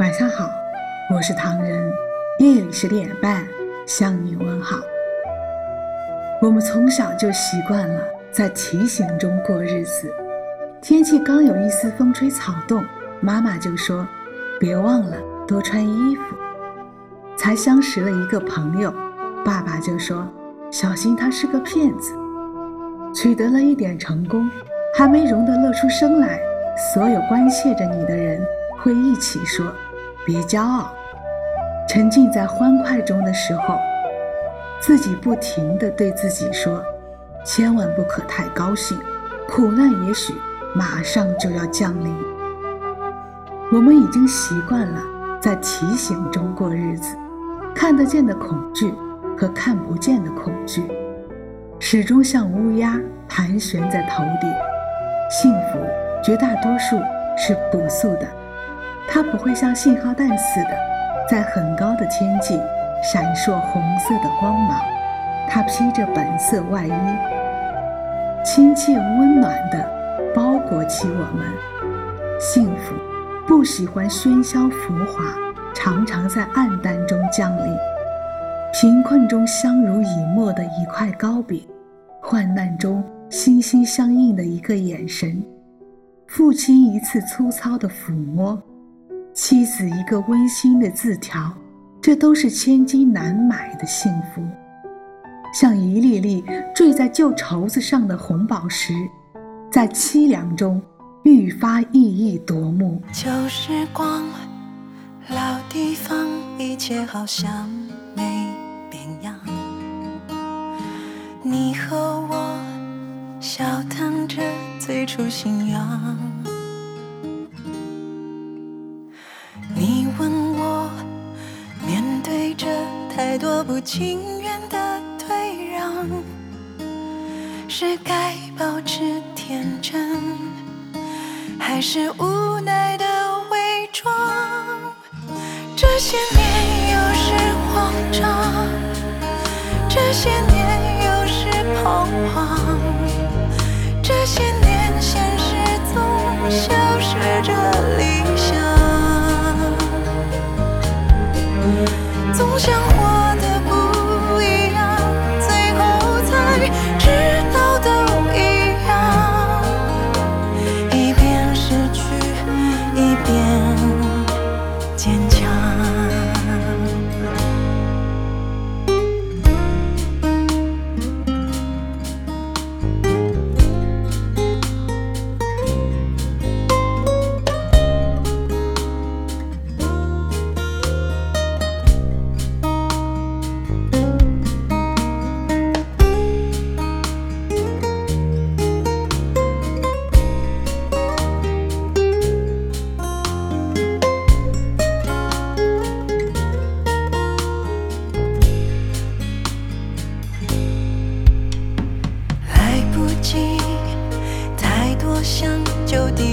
晚上好，我是唐人，夜里十点半向你问好。我们从小就习惯了在提醒中过日子，天气刚有一丝风吹草动，妈妈就说：“别忘了多穿衣服。”才相识了一个朋友，爸爸就说：“小心他是个骗子。”取得了一点成功，还没容得乐出声来，所有关切着你的人会一起说。别骄傲，沉浸在欢快中的时候，自己不停地对自己说：“千万不可太高兴，苦难也许马上就要降临。”我们已经习惯了在提醒中过日子，看得见的恐惧和看不见的恐惧，始终像乌鸦盘旋在头顶。幸福绝大多数是朴素的。它不会像信号弹似的，在很高的天际闪烁红色的光芒。它披着本色外衣，亲切温暖地包裹起我们。幸福不喜欢喧嚣浮华，常常在暗淡中降临。贫困中相濡以沫的一块糕饼，患难中心心相印的一个眼神，父亲一次粗糙的抚摸。妻子一个温馨的字条，这都是千金难买的幸福，像一粒粒坠在旧绸子上的红宝石，在凄凉中愈发熠熠夺目。旧时光，老地方，一切好像没变样。你和我笑谈着最初信仰。不情愿的退让，是该保持天真，还是无奈的伪装？这些年有时慌张，这些年有时彷徨，这些年现实总消失着理想，总想。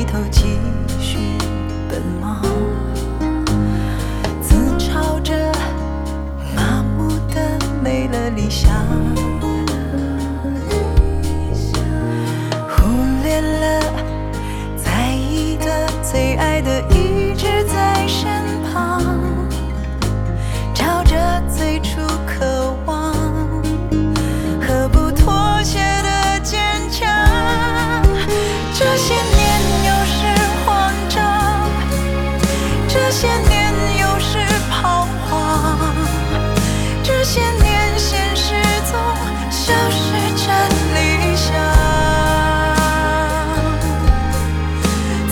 头继续奔忙，自嘲着麻木的没了理想。这些年有些彷徨这些年现实总消失在理想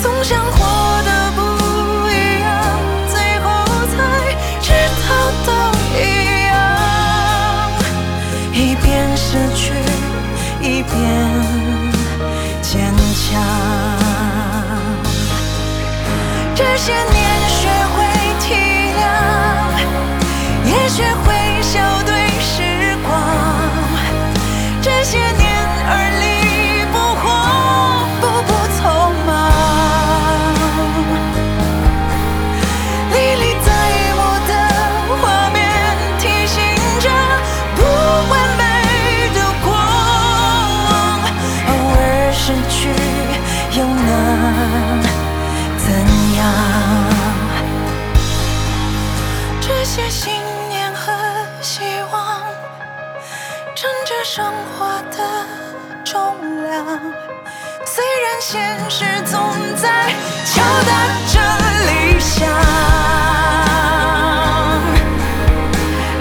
总想活得不一样最后才知道都一样一边失去一边坚强这些年重量。虽然现实总在敲打着理想，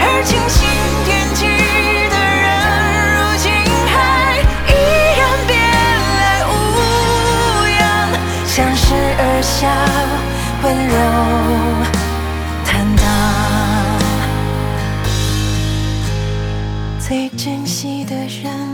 而精心惦记的人，如今还依然别来无恙，相视而笑，温柔坦荡，最珍惜的人。